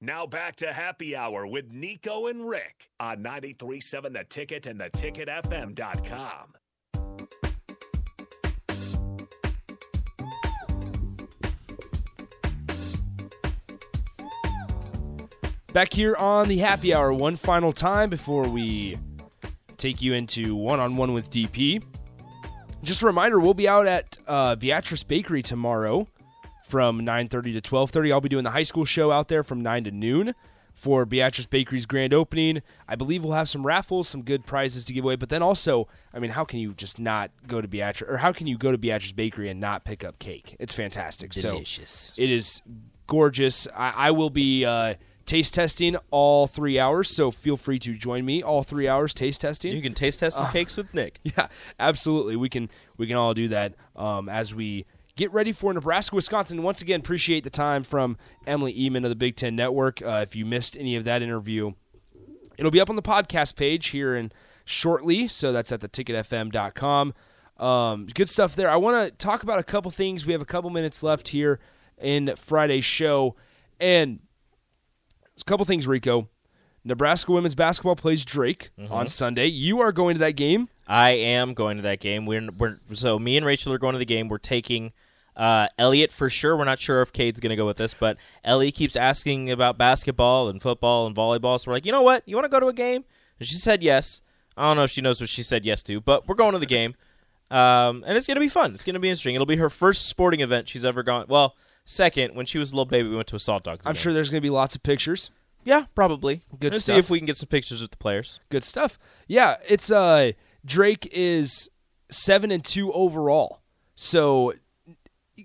Now back to happy hour with Nico and Rick on 937 The Ticket and theticketfm.com. Back here on the happy hour, one final time before we take you into one on one with DP. Just a reminder, we'll be out at uh, Beatrice Bakery tomorrow from 9.30 to 12.30. I'll be doing the high school show out there from 9 to noon for Beatrice Bakery's grand opening. I believe we'll have some raffles, some good prizes to give away. But then also, I mean, how can you just not go to Beatrice, or how can you go to Beatrice Bakery and not pick up cake? It's fantastic. Delicious. So it is gorgeous. I, I will be uh, taste testing all three hours, so feel free to join me all three hours taste testing. You can taste test some Uh, cakes with Nick. Yeah, absolutely. We can we can all do that um, as we get ready for Nebraska, Wisconsin. Once again, appreciate the time from Emily Eman of the Big Ten Network. Uh, if you missed any of that interview, it'll be up on the podcast page here in shortly. So that's at theticketfm.com. Um, good stuff there. I want to talk about a couple things. We have a couple minutes left here in Friday's show, and a couple things, Rico. Nebraska women's basketball plays Drake on Sunday. You are going to that game. I am going to that game. We're, we're so me and Rachel are going to the game. We're taking uh, Elliot for sure. We're not sure if Cade's going to go with this, but Ellie keeps asking about basketball and football and volleyball. So we're like, you know what? You want to go to a game? And she said yes. I don't know if she knows what she said yes to, but we're going to the game, um, and it's going to be fun. It's going to be interesting. It'll be her first sporting event she's ever gone. Well, second when she was a little baby, we went to a salt dog. I'm game. sure there's going to be lots of pictures. Yeah, probably. Good Let's stuff. see if we can get some pictures with the players. Good stuff. Yeah, it's uh Drake is 7 and 2 overall. So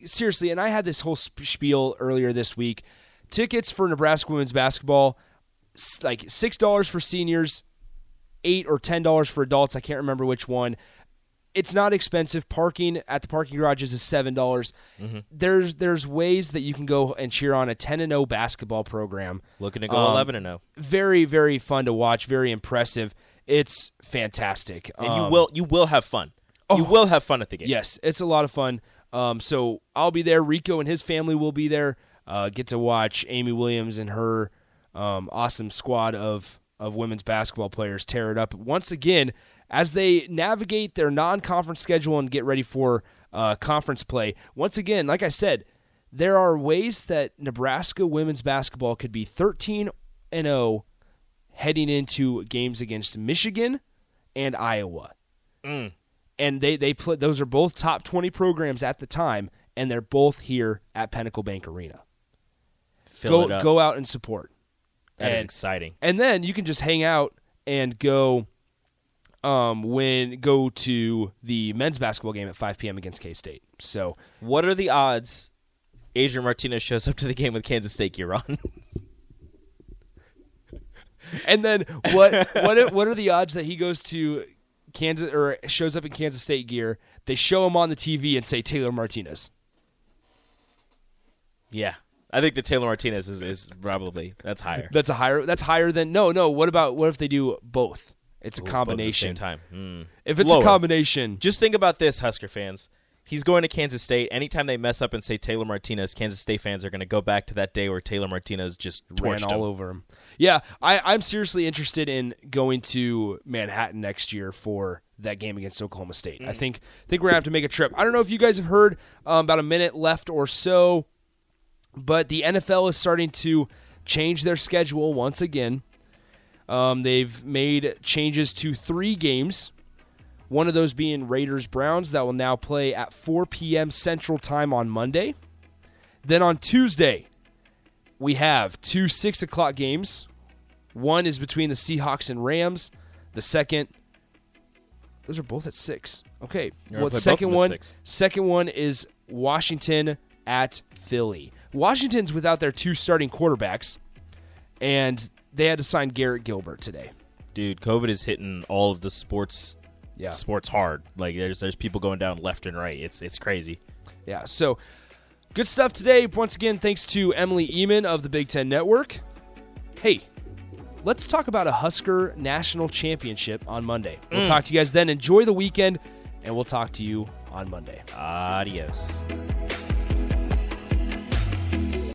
seriously, and I had this whole sp- spiel earlier this week. Tickets for Nebraska women's basketball like $6 for seniors, 8 or $10 for adults. I can't remember which one. It's not expensive. Parking at the parking garages is seven dollars. There's there's ways that you can go and cheer on a ten and zero basketball program. Looking to go Um, 11 and oh. 0. Very very fun to watch. Very impressive. It's fantastic. and you Um, will you will have fun. you oh. will have fun at the game. Yes, it's a lot of fun. Um, so I'll be there. Rico and his family will be there. Uh, get to watch Amy Williams and her um, awesome squad of of women's basketball players tear it up once again as they navigate their non-conference schedule and get ready for uh, conference play. Once again, like I said, there are ways that Nebraska women's basketball could be 13 and 0 heading into games against Michigan and Iowa and they they play. Those are both top twenty programs at the time, and they're both here at Pinnacle Bank Arena. Fill go go out and support, That is and exciting. and then you can just hang out and go. Um, when go to the men's basketball game at 5 p.m. against K State. So What are the odds Adrian Martinez shows up to the game with Kansas State gear on? and then what what are, what are the odds that he goes to Kansas or shows up in Kansas State gear? They show him on the TV and say Taylor Martinez. yeah. I think the Taylor Martinez is, is probably that's higher. That's a higher. That's higher than no, no. What about what if they do both? It's a Both at the combination. same time. Hmm. If it's Lower. a combination, Just think about this, Husker fans. He's going to Kansas State. Anytime they mess up and say Taylor Martinez, Kansas State fans are going to go back to that day where Taylor Martinez just ran all him. over him. Yeah, I, I'm seriously interested in going to Manhattan next year for that game against Oklahoma State. I think think we're gonna have to make a trip. I don't know if you guys have heard um, about a minute left or so, but the NFL is starting to change their schedule once again. Um, they've made changes to three games. One of those being Raiders Browns that will now play at 4 p.m. Central Time on Monday. Then on Tuesday, we have two six o'clock games. One is between the Seahawks and Rams. The second, those are both at six. Okay. You're Well, second of them at one, six. second one is Washington at Philly. Washington's without their two starting quarterbacks, and they had to sign Garrett Gilbert today. Dude, COVID is hitting all of the sports Yeah. sports hard. Like there's there's people going down left and right. It's it's crazy. Yeah. So good stuff today. Once again, thanks to Emily Eman of the Big Ten Network. Hey, let's talk about a Husker National Championship on Monday. We'll Mm. talk to you guys then. Enjoy the weekend, and we'll talk to you on Monday. Adios.